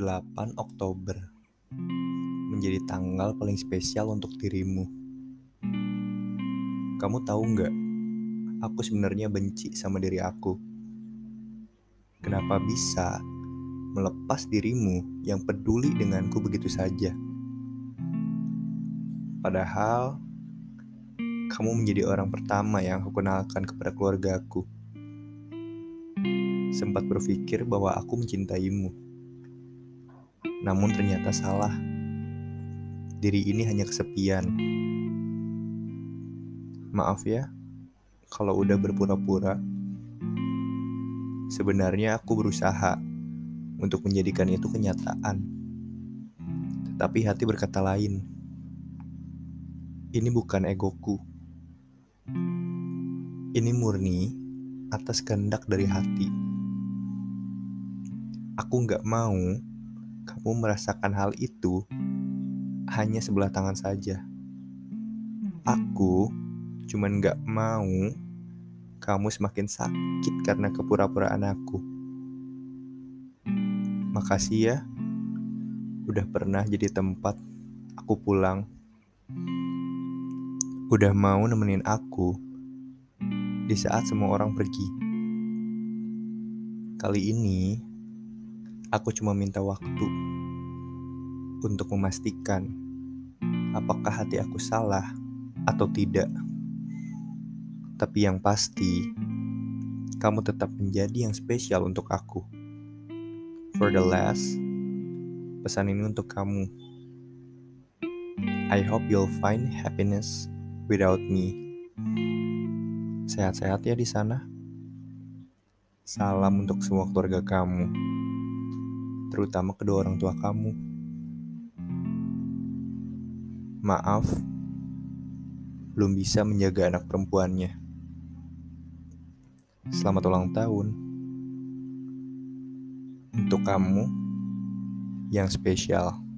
8 Oktober menjadi tanggal paling spesial untuk dirimu. Kamu tahu nggak? Aku sebenarnya benci sama diri aku. Kenapa bisa melepas dirimu yang peduli denganku begitu saja? Padahal kamu menjadi orang pertama yang aku kenalkan kepada keluargaku sempat berpikir bahwa aku mencintaimu. Namun ternyata salah. Diri ini hanya kesepian. Maaf ya, kalau udah berpura-pura. Sebenarnya aku berusaha untuk menjadikan itu kenyataan. Tetapi hati berkata lain. Ini bukan egoku. Ini murni atas kehendak dari hati. Aku nggak mau kamu merasakan hal itu hanya sebelah tangan saja. Aku cuman nggak mau kamu semakin sakit karena kepura-puraan aku. Makasih ya, udah pernah jadi tempat aku pulang. Udah mau nemenin aku di saat semua orang pergi. Kali ini Aku cuma minta waktu untuk memastikan apakah hati aku salah atau tidak. Tapi yang pasti, kamu tetap menjadi yang spesial untuk aku. For the last, pesan ini untuk kamu. I hope you'll find happiness without me. Sehat-sehat ya di sana. Salam untuk semua keluarga kamu terutama kedua orang tua kamu. Maaf, belum bisa menjaga anak perempuannya. Selamat ulang tahun untuk kamu yang spesial.